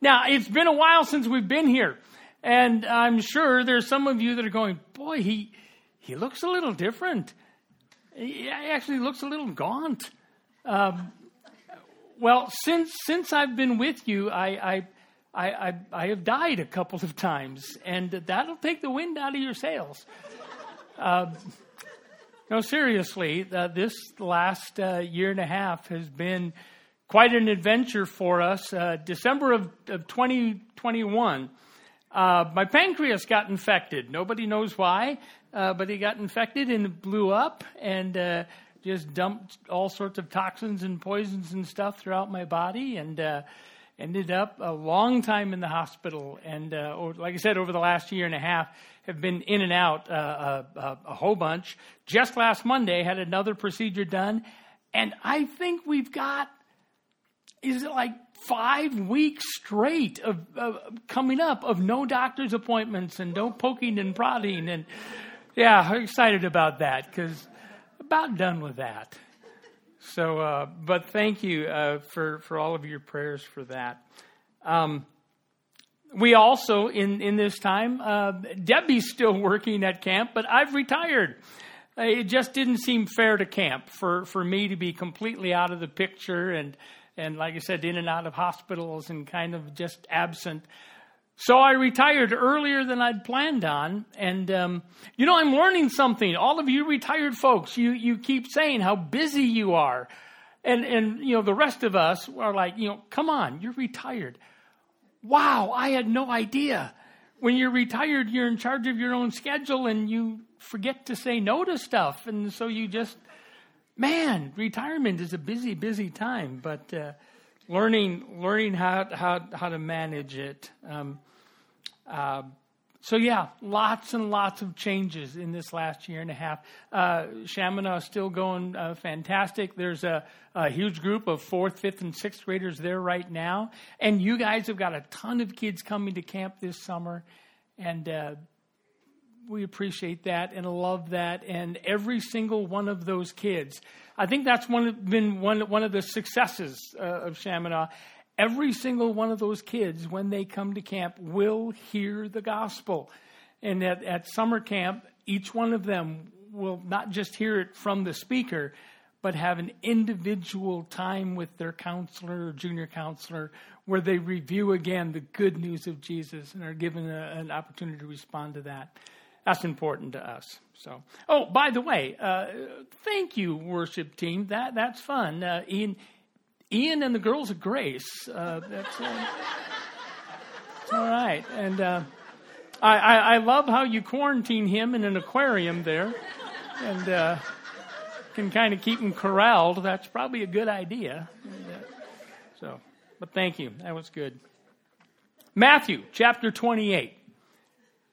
Now, it's been a while since we've been here, and I'm sure there's some of you that are going, boy, he, he looks a little different. He actually looks a little gaunt. Um, well, since, since I've been with you, I, I I, I, I, have died a couple of times, and that'll take the wind out of your sails. Uh, no, seriously, uh, this last uh, year and a half has been quite an adventure for us. Uh, December of, of 2021, uh, my pancreas got infected. Nobody knows why, uh, but it got infected and it blew up and just dumped all sorts of toxins and poisons and stuff throughout my body. And ended up a long time in the hospital, and uh, like I said, over the last year and a half, have been in and out uh, a, uh, a, whole bunch. Just last Monday, had another procedure done, and I think we've got is it like five weeks straight of, of coming up of no doctor's appointments and no poking and prodding, and yeah, I'm excited about that because about done with that. So, uh, but thank you uh, for for all of your prayers for that. Um, we also in in this time, uh, Debbie's still working at camp, but I've retired. It just didn't seem fair to camp for for me to be completely out of the picture and and like I said, in and out of hospitals and kind of just absent. So I retired earlier than I'd planned on. And, um, you know, I'm learning something. All of you retired folks, you, you keep saying how busy you are. And, and, you know, the rest of us are like, you know, come on, you're retired. Wow, I had no idea. When you're retired, you're in charge of your own schedule and you forget to say no to stuff. And so you just, man, retirement is a busy, busy time. But, uh, learning learning how how how to manage it. Um, uh, so yeah, lots and lots of changes in this last year and a half. Uh, is still going uh, fantastic. There's a, a, huge group of fourth, fifth, and sixth graders there right now, and you guys have got a ton of kids coming to camp this summer, and uh, we appreciate that and love that. And every single one of those kids, I think that's one, been one one of the successes uh, of Chaminade every single one of those kids, when they come to camp, will hear the gospel. And at, at summer camp, each one of them will not just hear it from the speaker, but have an individual time with their counselor or junior counselor where they review again the good news of Jesus and are given a, an opportunity to respond to that. That's important to us. So, oh, by the way, uh, thank you, worship team. That that's fun. Uh, Ian Ian and the girls of Grace. Uh, that's, uh, all right. And uh, I, I, I, love how you quarantine him in an aquarium there and uh, can kind of keep him corralled. That's probably a good idea. So, but thank you. That was good. Matthew chapter 28.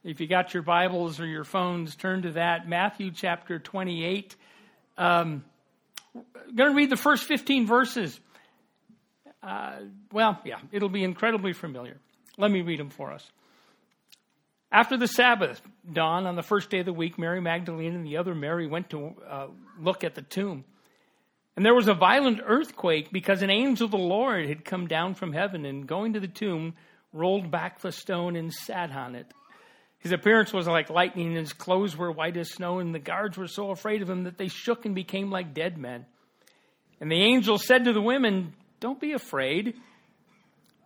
If you got your Bibles or your phones, turn to that. Matthew chapter 28. Um, I'm going to read the first 15 verses. Uh, well, yeah, it'll be incredibly familiar. Let me read them for us. After the Sabbath dawn on the first day of the week, Mary Magdalene and the other Mary went to uh, look at the tomb. And there was a violent earthquake because an angel of the Lord had come down from heaven and, going to the tomb, rolled back the stone and sat on it. His appearance was like lightning, and his clothes were white as snow, and the guards were so afraid of him that they shook and became like dead men. And the angel said to the women, don't be afraid,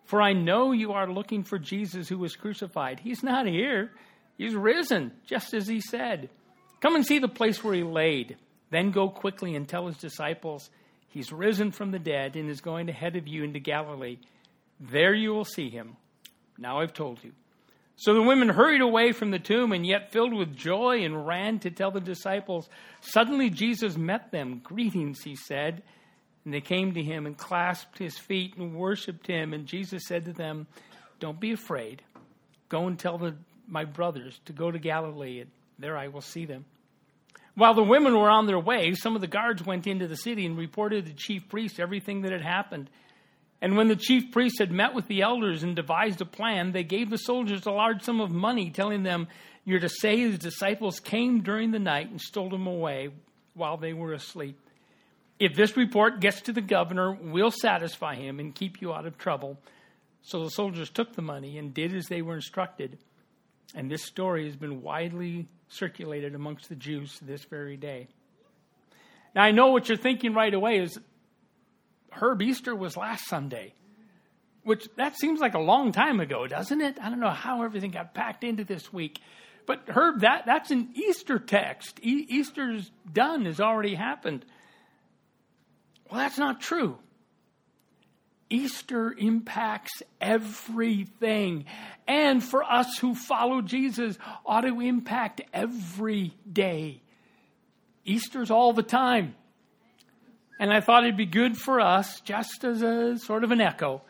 for I know you are looking for Jesus who was crucified. He's not here, he's risen, just as he said. Come and see the place where he laid. Then go quickly and tell his disciples, He's risen from the dead and is going ahead of you into Galilee. There you will see him. Now I've told you. So the women hurried away from the tomb and yet filled with joy and ran to tell the disciples. Suddenly Jesus met them. Greetings, he said. And they came to him and clasped his feet and worshiped him. And Jesus said to them, Don't be afraid. Go and tell the, my brothers to go to Galilee, and there I will see them. While the women were on their way, some of the guards went into the city and reported to the chief priests everything that had happened. And when the chief priests had met with the elders and devised a plan, they gave the soldiers a large sum of money, telling them, You're to say his disciples came during the night and stole them away while they were asleep. If this report gets to the governor, we'll satisfy him and keep you out of trouble. So the soldiers took the money and did as they were instructed. And this story has been widely circulated amongst the Jews this very day. Now, I know what you're thinking right away is Herb Easter was last Sunday, which that seems like a long time ago, doesn't it? I don't know how everything got packed into this week. But Herb, that, that's an Easter text. E- Easter's done, has already happened. Well, that's not true. Easter impacts everything. And for us who follow Jesus, ought to impact every day. Easter's all the time. And I thought it'd be good for us, just as a sort of an echo,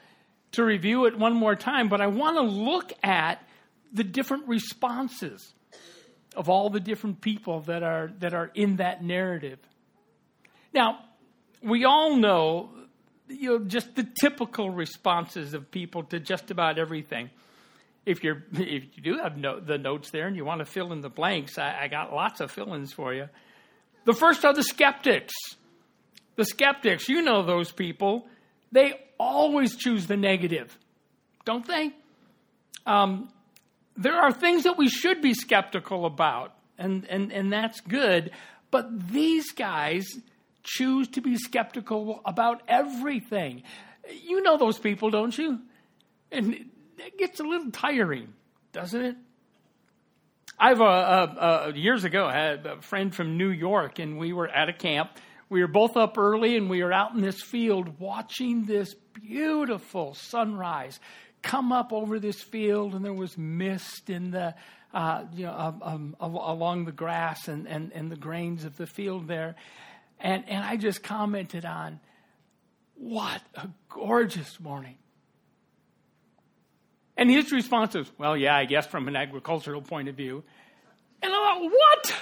to review it one more time. But I want to look at the different responses of all the different people that are, that are in that narrative. Now, we all know you know, just the typical responses of people to just about everything. If you're if you do have no, the notes there and you want to fill in the blanks, I, I got lots of fill-ins for you. The first are the skeptics. The skeptics, you know those people. They always choose the negative, don't they? Um, there are things that we should be skeptical about, and, and, and that's good. But these guys choose to be skeptical about everything. You know those people, don't you? And it gets a little tiring, doesn't it? I've uh, uh, uh, years ago had a friend from New York, and we were at a camp. We were both up early, and we were out in this field watching this beautiful sunrise come up over this field, and there was mist in the uh, you know um, um, along the grass and, and, and the grains of the field there. And, and I just commented on what a gorgeous morning. And his response was, well, yeah, I guess from an agricultural point of view. And I thought, what?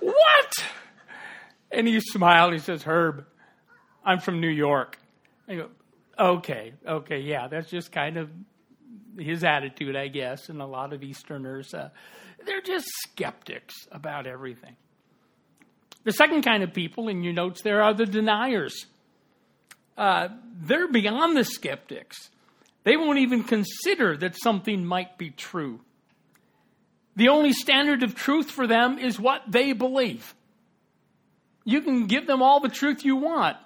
What? And he smiled. He says, Herb, I'm from New York. I go, okay, okay, yeah, that's just kind of his attitude, I guess. And a lot of Easterners, uh, they're just skeptics about everything. The second kind of people in your notes there are the deniers. Uh, they're beyond the skeptics. They won't even consider that something might be true. The only standard of truth for them is what they believe. You can give them all the truth you want,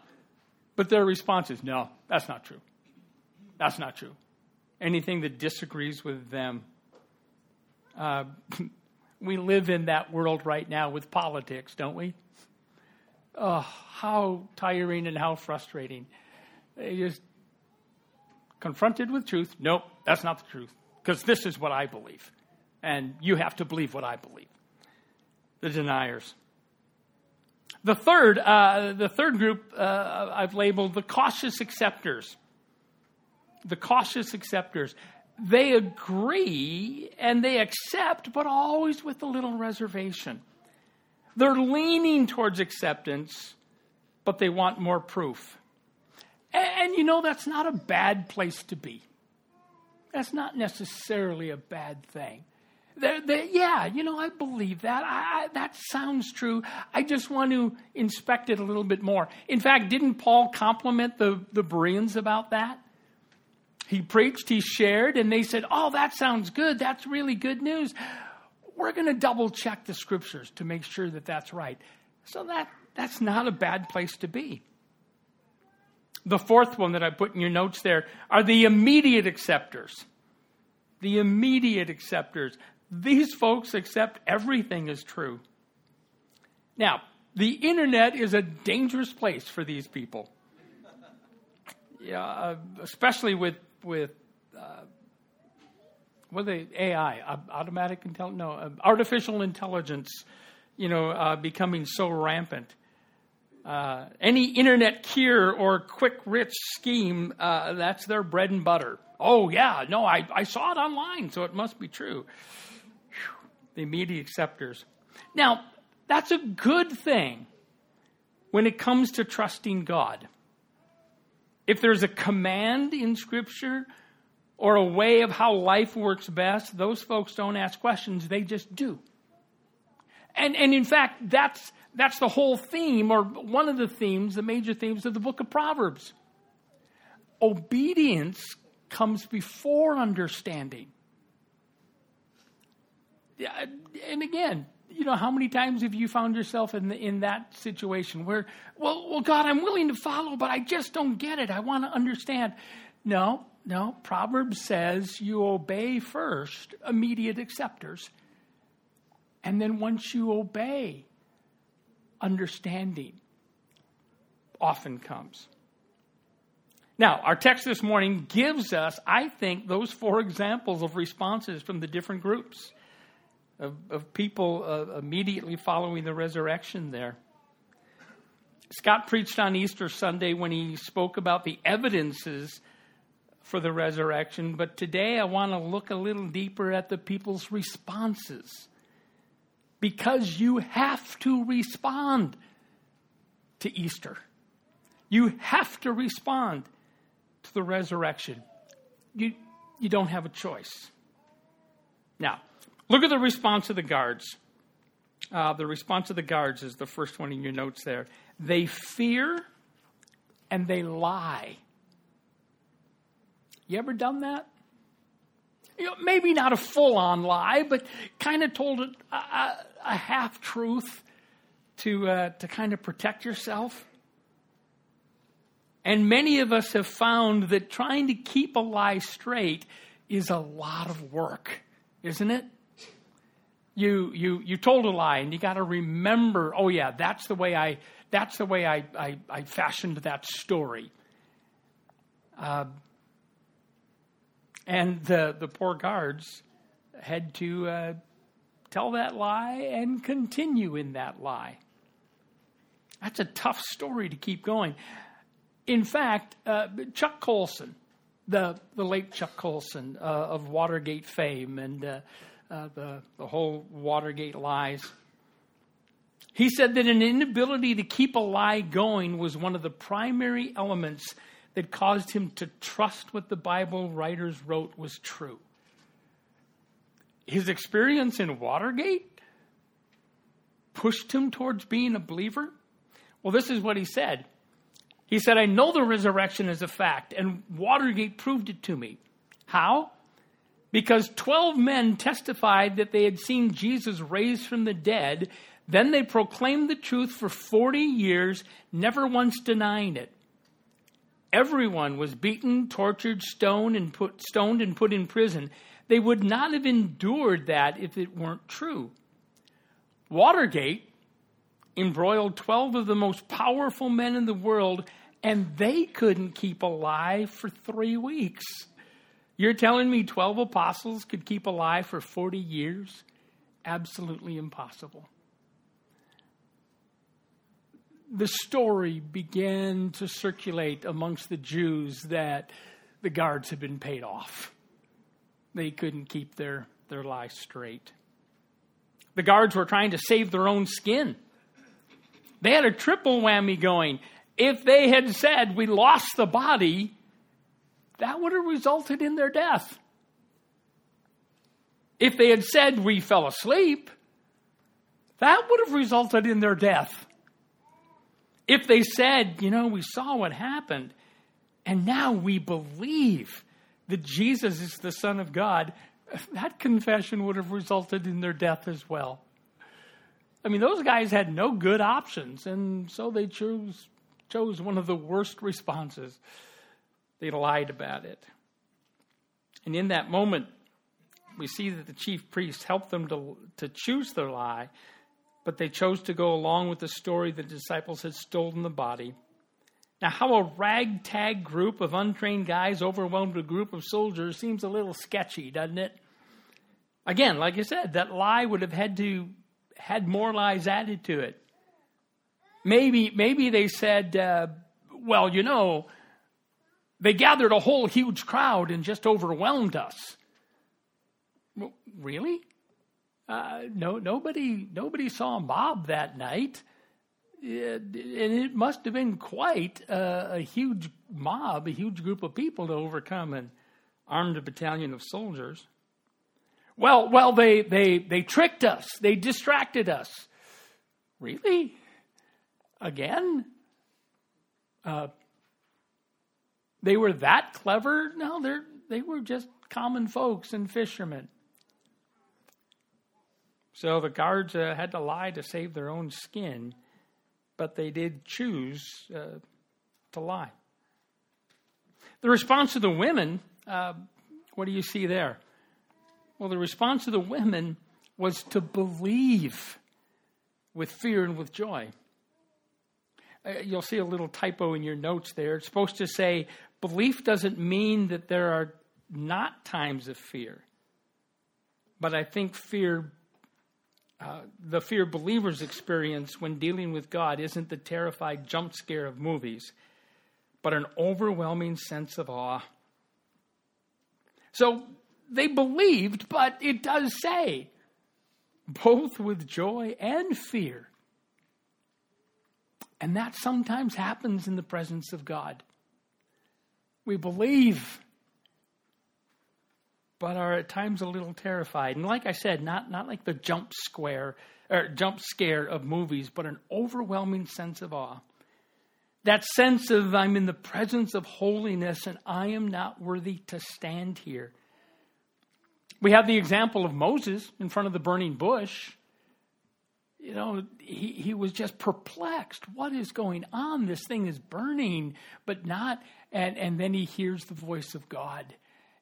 but their response is no, that's not true. That's not true. Anything that disagrees with them. Uh, we live in that world right now with politics, don't we? Oh, how tiring and how frustrating. They just confronted with truth. Nope, that's not the truth. Because this is what I believe. And you have to believe what I believe. The deniers. The third, uh, the third group uh, I've labeled the cautious acceptors. The cautious acceptors. They agree and they accept, but always with a little reservation. They're leaning towards acceptance, but they want more proof. And, and, you know, that's not a bad place to be. That's not necessarily a bad thing. They're, they're, yeah, you know, I believe that. I, I, that sounds true. I just want to inspect it a little bit more. In fact, didn't Paul compliment the, the Bereans about that? He preached, he shared, and they said, Oh, that sounds good. That's really good news we're going to double check the scriptures to make sure that that's right. So that, that's not a bad place to be. The fourth one that I put in your notes there are the immediate acceptors. The immediate acceptors. These folks accept everything as true. Now, the internet is a dangerous place for these people. Yeah, uh, especially with with uh, what they? AI, automatic intelligence, no, uh, artificial intelligence, you know, uh, becoming so rampant. Uh, any internet cure or quick rich scheme, uh, that's their bread and butter. Oh, yeah, no, I, I saw it online, so it must be true. The media acceptors. Now, that's a good thing when it comes to trusting God. If there's a command in Scripture or a way of how life works best, those folks don't ask questions, they just do. And, and in fact, that's, that's the whole theme, or one of the themes, the major themes of the book of Proverbs. Obedience comes before understanding. And again, you know, how many times have you found yourself in the, in that situation where, well, well, God, I'm willing to follow, but I just don't get it. I want to understand. No, no. Proverbs says you obey first, immediate acceptors, and then once you obey, understanding often comes. Now, our text this morning gives us, I think, those four examples of responses from the different groups of, of people uh, immediately following the resurrection there. Scott preached on Easter Sunday when he spoke about the evidences for the resurrection, but today I want to look a little deeper at the people's responses. Because you have to respond to Easter. You have to respond to the resurrection. You, you don't have a choice. Now, Look at the response of the guards. Uh, the response of the guards is the first one in your notes there. They fear and they lie. You ever done that? You know, maybe not a full on lie, but kind of told a, a, a half truth to, uh, to kind of protect yourself. And many of us have found that trying to keep a lie straight is a lot of work, isn't it? You you you told a lie and you got to remember oh yeah that's the way i that's the way i i, I fashioned that story. Uh, and the the poor guards had to uh, tell that lie and continue in that lie. That's a tough story to keep going. In fact uh, chuck colson the the late chuck colson uh, of watergate fame and uh, the, the whole Watergate lies. He said that an inability to keep a lie going was one of the primary elements that caused him to trust what the Bible writers wrote was true. His experience in Watergate pushed him towards being a believer. Well, this is what he said. He said, I know the resurrection is a fact, and Watergate proved it to me. How? Because 12 men testified that they had seen Jesus raised from the dead. Then they proclaimed the truth for 40 years, never once denying it. Everyone was beaten, tortured, stoned, and put, stoned and put in prison. They would not have endured that if it weren't true. Watergate embroiled 12 of the most powerful men in the world, and they couldn't keep alive for three weeks. You're telling me 12 apostles could keep alive for 40 years? Absolutely impossible. The story began to circulate amongst the Jews that the guards had been paid off. They couldn't keep their, their lie straight. The guards were trying to save their own skin. They had a triple whammy going. If they had said, We lost the body, that would have resulted in their death. If they had said, We fell asleep, that would have resulted in their death. If they said, You know, we saw what happened, and now we believe that Jesus is the Son of God, that confession would have resulted in their death as well. I mean, those guys had no good options, and so they chose, chose one of the worst responses. They lied about it. And in that moment, we see that the chief priests helped them to, to choose their lie, but they chose to go along with the story the disciples had stolen the body. Now, how a ragtag group of untrained guys overwhelmed a group of soldiers seems a little sketchy, doesn't it? Again, like I said, that lie would have had to had more lies added to it. Maybe, maybe they said, uh, "Well, you know, they gathered a whole huge crowd and just overwhelmed us. Really? Uh, no, nobody, nobody saw a mob that night. It, and it must have been quite a, a, huge mob, a huge group of people to overcome an armed battalion of soldiers. Well, well, they, they, they tricked us. They distracted us. Really? Again? Uh, they were that clever? No, they're they were just common folks and fishermen. So the guards uh, had to lie to save their own skin, but they did choose uh, to lie. The response of the women, uh, what do you see there? Well, the response of the women was to believe with fear and with joy. Uh, you'll see a little typo in your notes there. It's supposed to say, belief doesn't mean that there are not times of fear. But I think fear, uh, the fear believers experience when dealing with God isn't the terrified jump scare of movies, but an overwhelming sense of awe. So they believed, but it does say, both with joy and fear. And that sometimes happens in the presence of God. We believe, but are at times a little terrified. And like I said, not, not like the jump square or jump scare of movies, but an overwhelming sense of awe. That sense of I'm in the presence of holiness and I am not worthy to stand here. We have the example of Moses in front of the burning bush. You know, he, he was just perplexed. What is going on? This thing is burning, but not. And, and then he hears the voice of God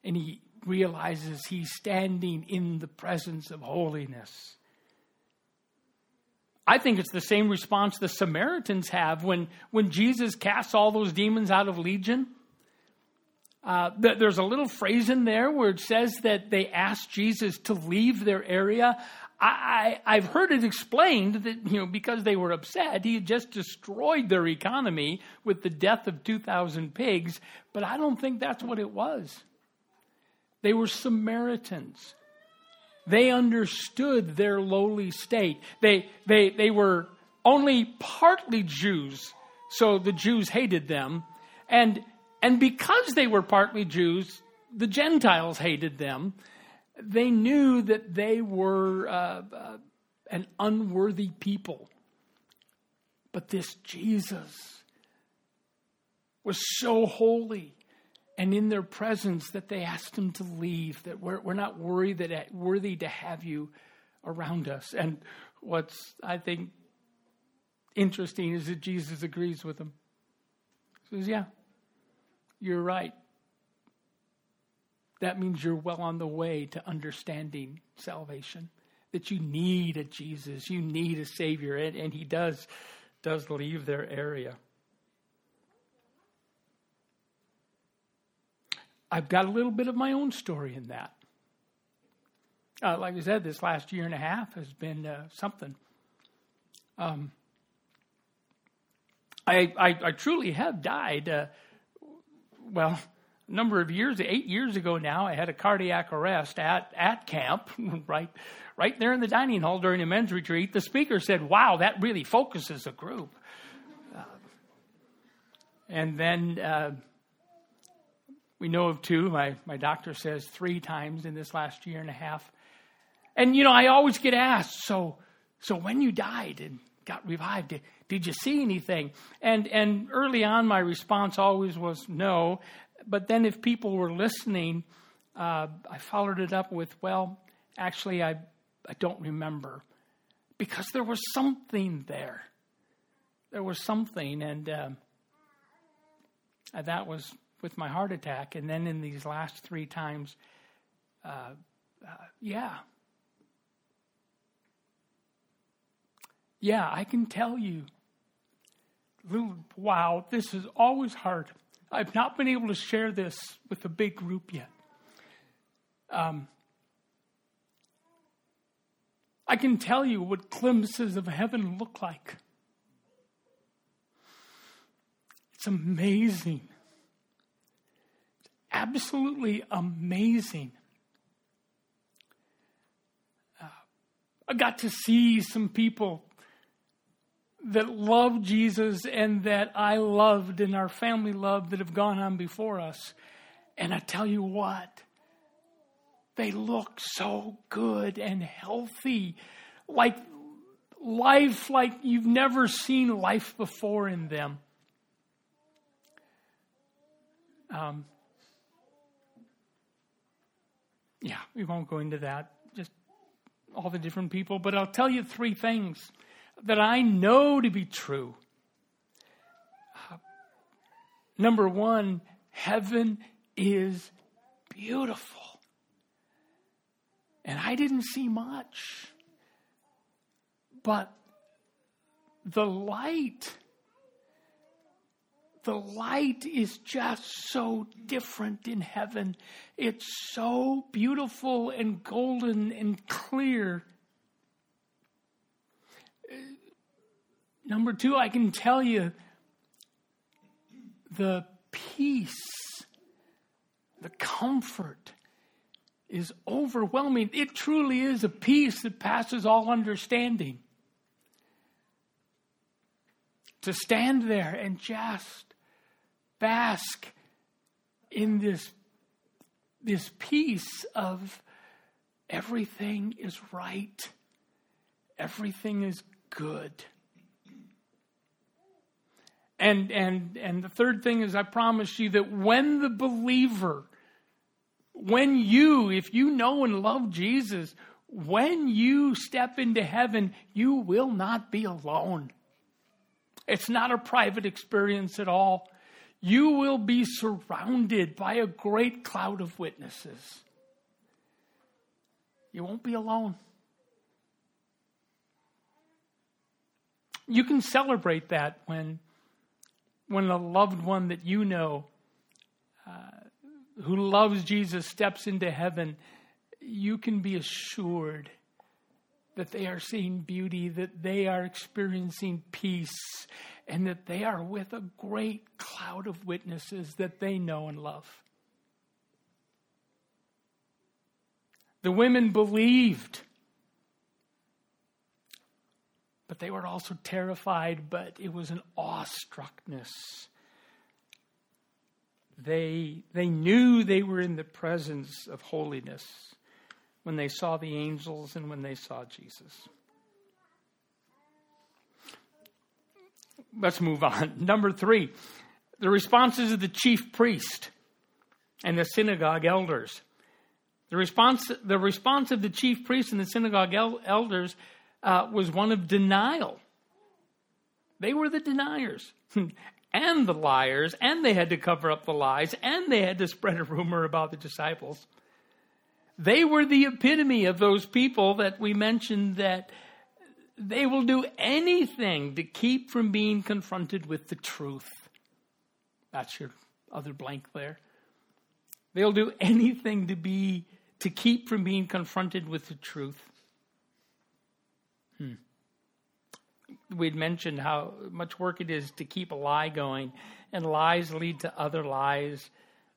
and he realizes he's standing in the presence of holiness. I think it's the same response the Samaritans have when, when Jesus casts all those demons out of Legion. Uh, there's a little phrase in there where it says that they asked Jesus to leave their area. I, I've heard it explained that, you know, because they were upset, he had just destroyed their economy with the death of 2,000 pigs, but I don't think that's what it was. They were Samaritans. They understood their lowly state. They, they, they were only partly Jews, so the Jews hated them. And and because they were partly Jews, the Gentiles hated them. They knew that they were uh, uh, an unworthy people. But this Jesus was so holy and in their presence that they asked him to leave, that we're, we're not worried that worthy to have you around us. And what's, I think, interesting is that Jesus agrees with them. He says, Yeah, you're right. That means you're well on the way to understanding salvation. That you need a Jesus, you need a Savior, and, and He does, does leave their area. I've got a little bit of my own story in that. Uh, like I said, this last year and a half has been uh, something. Um, I, I, I, truly have died. Uh, well, number of years, eight years ago now, I had a cardiac arrest at, at camp, right, right there in the dining hall during a men's retreat. The speaker said, Wow, that really focuses a group. Uh, and then uh, we know of two, my, my doctor says three times in this last year and a half. And, you know, I always get asked, so, so when you died and got revived, did, did you see anything? And, and early on, my response always was no. But then, if people were listening, uh, I followed it up with, well, actually, I, I don't remember. Because there was something there. There was something. And uh, that was with my heart attack. And then in these last three times, uh, uh yeah, Yeah, I can tell you. Wow, this is always hard. I've not been able to share this with a big group yet. Um, I can tell you what glimpses of heaven look like. It's amazing. It's absolutely amazing. Uh, I got to see some people that love Jesus and that I loved and our family loved that have gone on before us. And I tell you what, they look so good and healthy, like life like you've never seen life before in them. Um, yeah, we won't go into that, just all the different people, but I'll tell you three things that I know to be true. Number one, heaven is beautiful. And I didn't see much. But the light, the light is just so different in heaven. It's so beautiful and golden and clear. Number two, I can tell you the peace, the comfort is overwhelming. It truly is a peace that passes all understanding. To stand there and just bask in this, this peace of everything is right, everything is good. And, and, and the third thing is, I promise you that when the believer, when you, if you know and love Jesus, when you step into heaven, you will not be alone. It's not a private experience at all. You will be surrounded by a great cloud of witnesses. You won't be alone. You can celebrate that when, when a loved one that you know uh, who loves Jesus steps into heaven. You can be assured that they are seeing beauty, that they are experiencing peace, and that they are with a great cloud of witnesses that they know and love. The women believed, but they were also terrified, but it was an awestruckness. They, they knew they were in the presence of holiness when they saw the angels and when they saw Jesus. Let's move on. Number three, the responses of the chief priest and the synagogue elders. The response, the response of the chief priest and the synagogue el- elders uh, was one of denial. They were the deniers and the liars, and they had to cover up the lies, and they had to spread a rumor about the disciples. They were the epitome of those people that we mentioned that they will do anything to keep from being confronted with the truth. That's your other blank there. They'll do anything to be to keep from being confronted with the truth. Hmm. We'd mentioned how much work it is to keep a lie going, and lies lead to other lies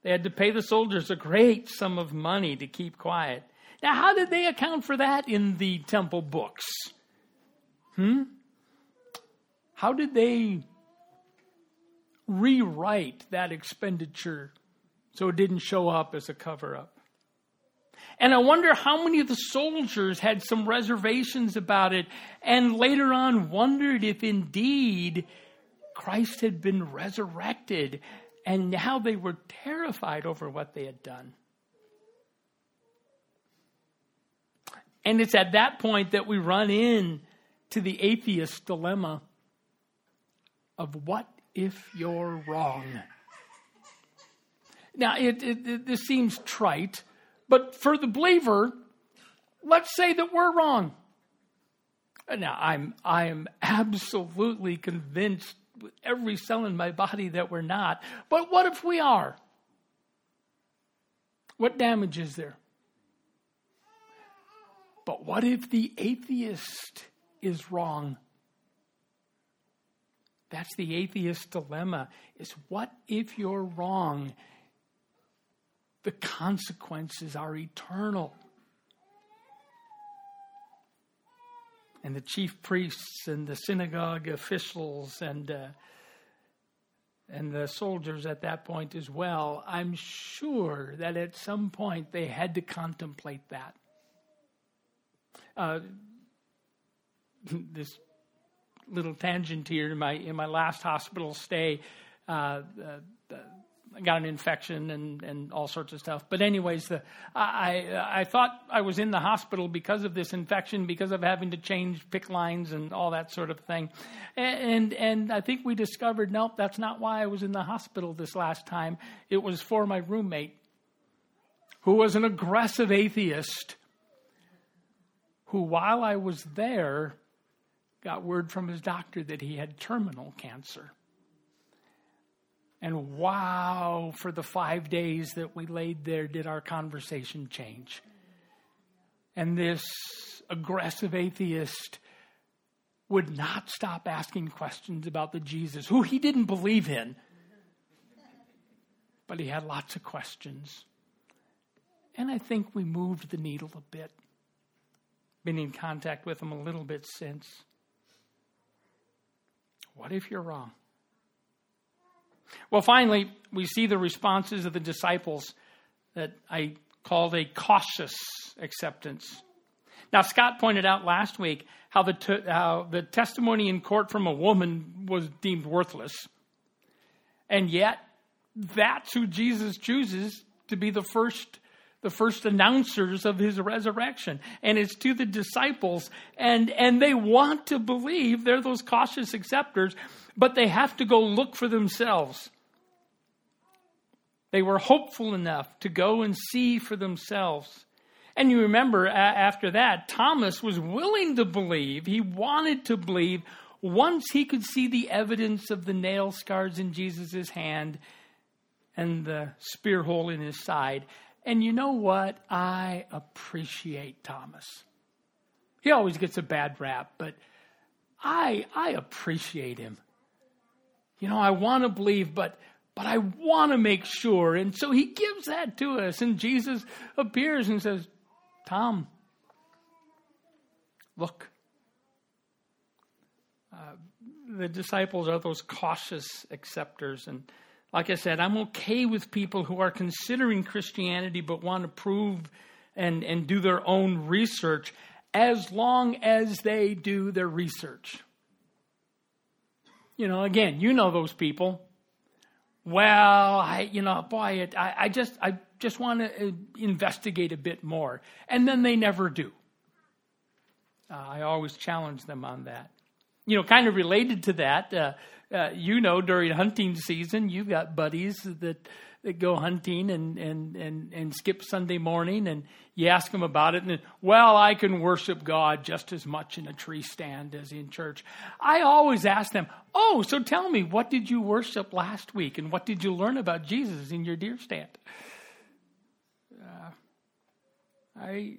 they had to pay the soldiers a great sum of money to keep quiet. Now, how did they account for that in the temple books? Hmm? How did they rewrite that expenditure so it didn't show up as a cover up? And I wonder how many of the soldiers had some reservations about it and later on wondered if indeed Christ had been resurrected and now they were terrified over what they had done. And it's at that point that we run in to the atheist dilemma of what if you're wrong? Now, it, it, it, this seems trite, but for the believer, let's say that we're wrong. Now, I'm, I am absolutely convinced with every cell in my body that we're not. But what if we are? What damage is there? But what if the atheist is wrong? That's the atheist dilemma is what if you're wrong? The consequences are eternal. and the chief priests and the synagogue officials and uh, and the soldiers at that point as well. I'm sure that at some point they had to contemplate that. Uh, this little tangent here in my in my last hospital stay, uh, uh, got an infection and, and all sorts of stuff. But anyways, the, I, I thought I was in the hospital because of this infection, because of having to change PICC lines and all that sort of thing. And, and I think we discovered, nope, that's not why I was in the hospital this last time. It was for my roommate, who was an aggressive atheist, who while I was there, got word from his doctor that he had terminal cancer. And wow, for the five days that we laid there, did our conversation change. And this aggressive atheist would not stop asking questions about the Jesus who he didn't believe in. But he had lots of questions. And I think we moved the needle a bit. Been in contact with him a little bit since. What if you're wrong? Well, finally, we see the responses of the disciples that I called a cautious acceptance. Now, Scott pointed out last week how the, t- how the testimony in court from a woman was deemed worthless. And yet, that's who Jesus chooses to be the first the first announcers of his resurrection and it's to the disciples and and they want to believe they're those cautious acceptors but they have to go look for themselves. They were hopeful enough to go and see for themselves. And you remember after that, Thomas was willing to believe. He wanted to believe once he could see the evidence of the nail scars in Jesus' hand and the spear hole in his side. And you know what? I appreciate Thomas. He always gets a bad rap, but I, I appreciate him you know, I want to believe, but but I want to make sure. And so he gives that to us. And Jesus appears and says, Tom, look. Uh, the disciples are those cautious acceptors. And like I said, I'm okay with people who are considering Christianity but want to prove and, and do their own research as long as they do their research. You know, again, you know those people. Well, I, you know, boy, it, I, I just, I just want to uh, investigate a bit more, and then they never do. Uh, I always challenge them on that. You know, kind of related to that, uh, uh, you know, during hunting season, you've got buddies that that go hunting and, and, and, and skip Sunday morning, and you ask them about it, and well, I can worship God just as much in a tree stand as in church. I always ask them, oh, so tell me, what did you worship last week, and what did you learn about Jesus in your deer stand? Uh, I,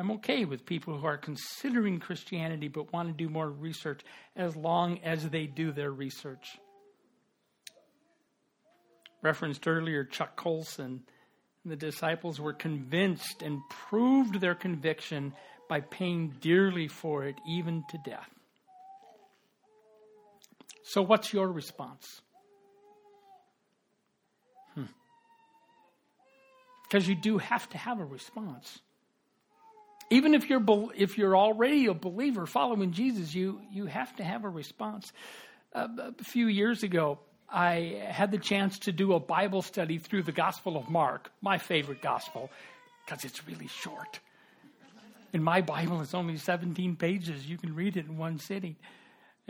I'm okay with people who are considering Christianity but want to do more research as long as they do their research referenced earlier, Chuck Colson. The disciples were convinced and proved their conviction by paying dearly for it, even to death. So, what's your response? Because hmm. you do have to have a response. Even if you're, if you're already a believer following Jesus, you, you have to have a response. Uh, a few years ago, I had the chance to do a Bible study through the Gospel of Mark, my favorite gospel, because it's really short. In my Bible, it's only 17 pages. You can read it in one sitting.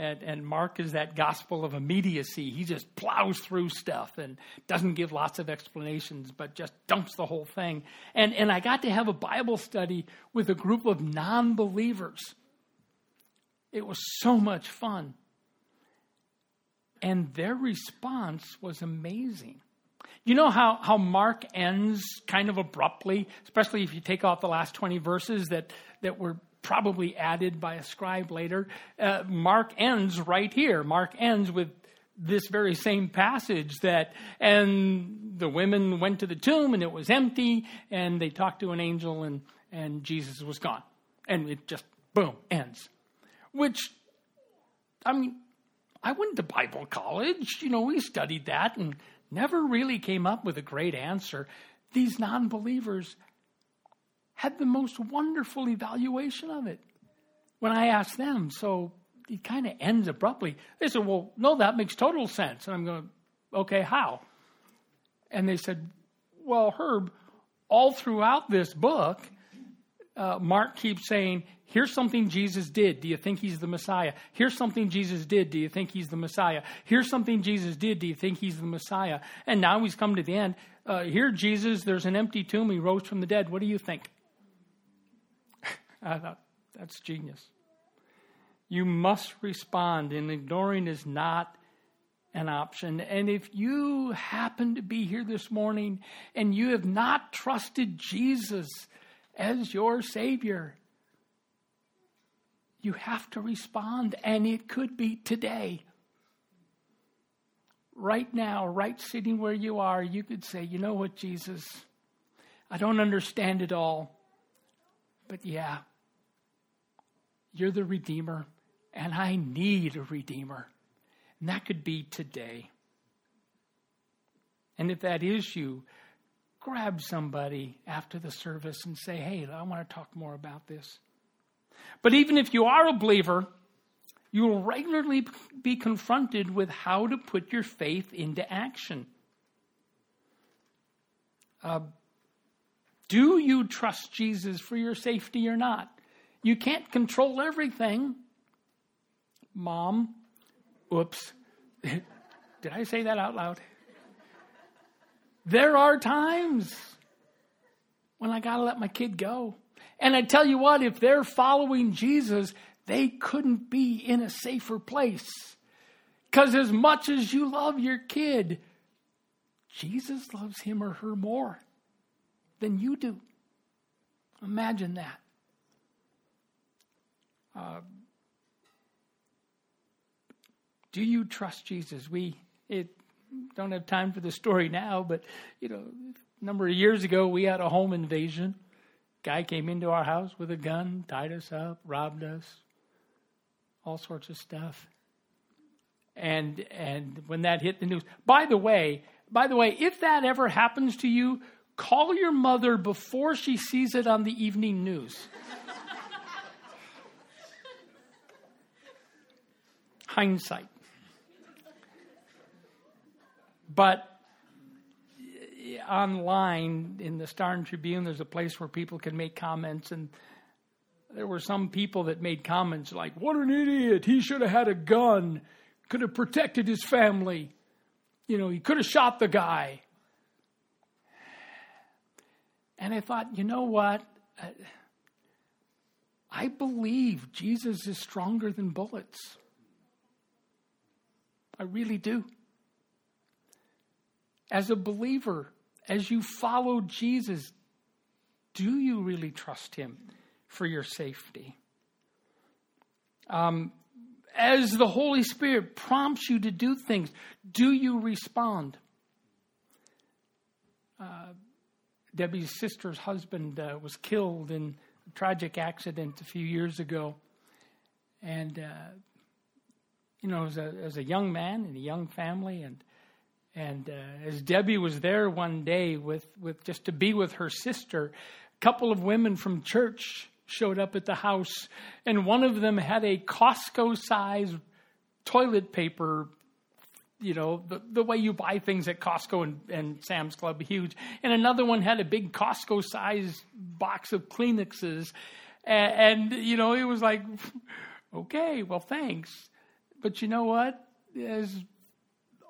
And, and, Mark is that gospel of immediacy. He just plows through stuff and doesn't give lots of explanations, but just dumps the whole thing. And, and I got to have a Bible study with a group of non believers. It was so much fun. And their response was amazing. You know how, how Mark ends kind of abruptly, especially if you take off the last 20 verses that, that were probably added by a scribe later? Uh, Mark ends right here. Mark ends with this very same passage that, and the women went to the tomb and it was empty, and they talked to an angel and, and Jesus was gone. And it just, boom, ends. Which, I mean, I went to Bible college. You know, we studied that and never really came up with a great answer. These non believers had the most wonderful evaluation of it. When I asked them, so it kind of ends abruptly. They said, Well, no, that makes total sense. And I'm going, Okay, how? And they said, Well, Herb, all throughout this book, uh, Mark keeps saying, Here's something Jesus did. Do you think he's the Messiah? Here's something Jesus did. Do you think he's the Messiah? Here's something Jesus did. Do you think he's the Messiah? And now he's come to the end. Uh, here, Jesus, there's an empty tomb. He rose from the dead. What do you think? I thought, that's genius. You must respond, and ignoring is not an option. And if you happen to be here this morning and you have not trusted Jesus as your Savior, you have to respond, and it could be today. Right now, right sitting where you are, you could say, You know what, Jesus? I don't understand it all, but yeah, you're the Redeemer, and I need a Redeemer. And that could be today. And if that is you, grab somebody after the service and say, Hey, I want to talk more about this. But even if you are a believer, you will regularly be confronted with how to put your faith into action. Uh, do you trust Jesus for your safety or not? You can't control everything. Mom, oops. Did I say that out loud? There are times when I got to let my kid go. And I tell you what, if they're following Jesus, they couldn't be in a safer place. Because as much as you love your kid, Jesus loves him or her more than you do. Imagine that. Uh, do you trust Jesus? We it, don't have time for the story now, but you know, a number of years ago, we had a home invasion. Guy came into our house with a gun, tied us up, robbed us, all sorts of stuff. And and when that hit the news, by the way, by the way, if that ever happens to you, call your mother before she sees it on the evening news. Hindsight. But online in the Star and Tribune, there's a place where people can make comments, and there were some people that made comments like, What an idiot! He should have had a gun, could have protected his family. You know, he could have shot the guy. And I thought, you know what? I believe Jesus is stronger than bullets. I really do. As a believer, as you follow Jesus, do you really trust him for your safety? Um, as the Holy Spirit prompts you to do things, do you respond? Uh, Debbie's sister's husband uh, was killed in a tragic accident a few years ago. And, uh, you know, as a, as a young man in a young family, and and uh, as Debbie was there one day with, with just to be with her sister, a couple of women from church showed up at the house, and one of them had a Costco size toilet paper. You know, the, the way you buy things at Costco and, and Sam's Club, huge. And another one had a big Costco size box of Kleenexes. And, and, you know, it was like, okay, well, thanks. But you know what? As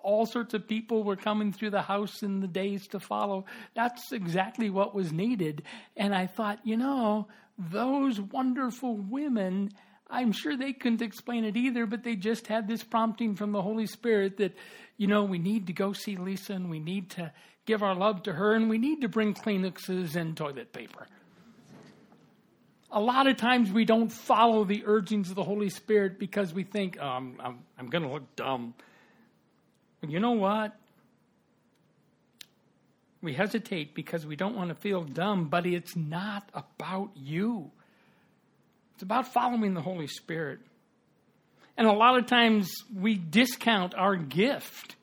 all sorts of people were coming through the house in the days to follow. That's exactly what was needed. And I thought, you know, those wonderful women, I'm sure they couldn't explain it either, but they just had this prompting from the Holy Spirit that, you know, we need to go see Lisa and we need to give our love to her and we need to bring Kleenexes and toilet paper. A lot of times we don't follow the urgings of the Holy Spirit because we think, oh, I'm, I'm, I'm going to look dumb you know what? We hesitate because we don't want to feel dumb, but it's not about you. It's about following the Holy Spirit. And a lot of times we discount our gift.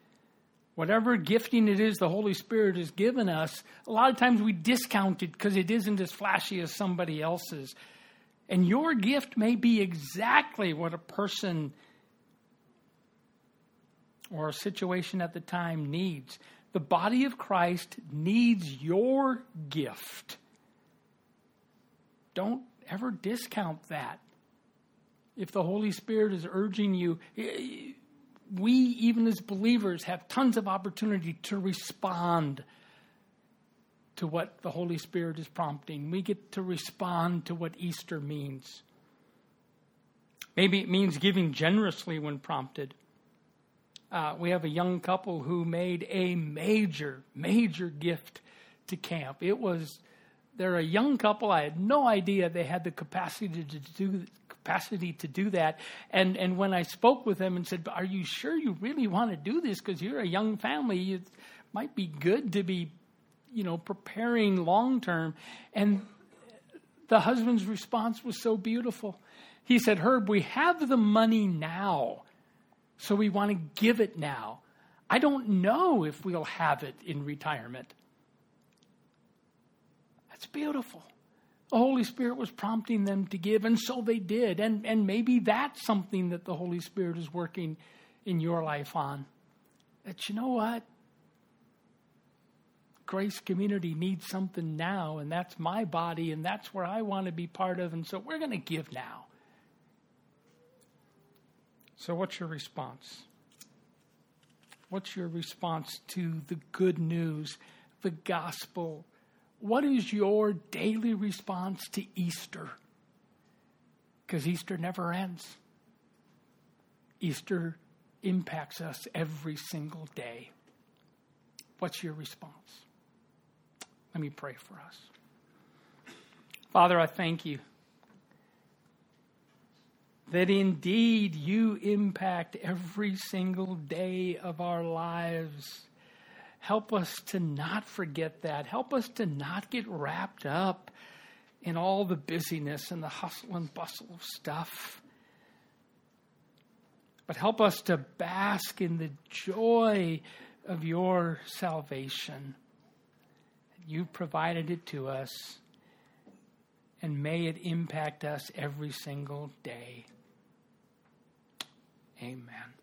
Whatever gifting it is the Holy Spirit has given us, a lot of times we discount it because it isn't as flashy as somebody else's. And your gift may be exactly what a person or a situation at the time needs. The body of Christ needs your gift. Don't ever discount that. If the Holy Spirit is urging you, we, even as believers, have tons of opportunity to respond to what the Holy Spirit is prompting. We get to respond to what Easter means. Maybe it means giving generously when prompted. Uh, we have a young couple who made a major, major gift to camp. It was, they're a young couple. I had no idea they had the capacity to do capacity to do that. And and when I spoke with them and said, "Are you sure you really want to do this? Because you're a young family, it might be good to be, you know, preparing long term." And the husband's response was so beautiful. He said, "Herb, we have the money now, so we want to give it now. I don't know if we'll have it in retirement." That's beautiful. The Holy Spirit was prompting them to give, and so they did. And, and maybe that's something that the Holy Spirit is working in your life on. That you know what? Grace Community needs something now, and that's my body, and that's where I want to be part of, and so we're going to give now. So, what's your response? What's your response to the good news, the gospel? What is your daily response to Easter? Because Easter never ends. Easter impacts us every single day. What's your response? Let me pray for us. Father, I thank you that indeed you impact every single day of our lives. Help us to not forget that. Help us to not get wrapped up in all the busyness and the hustle and bustle of stuff. But help us to bask in the joy of your salvation. You've provided it to us, and may it impact us every single day. Amen.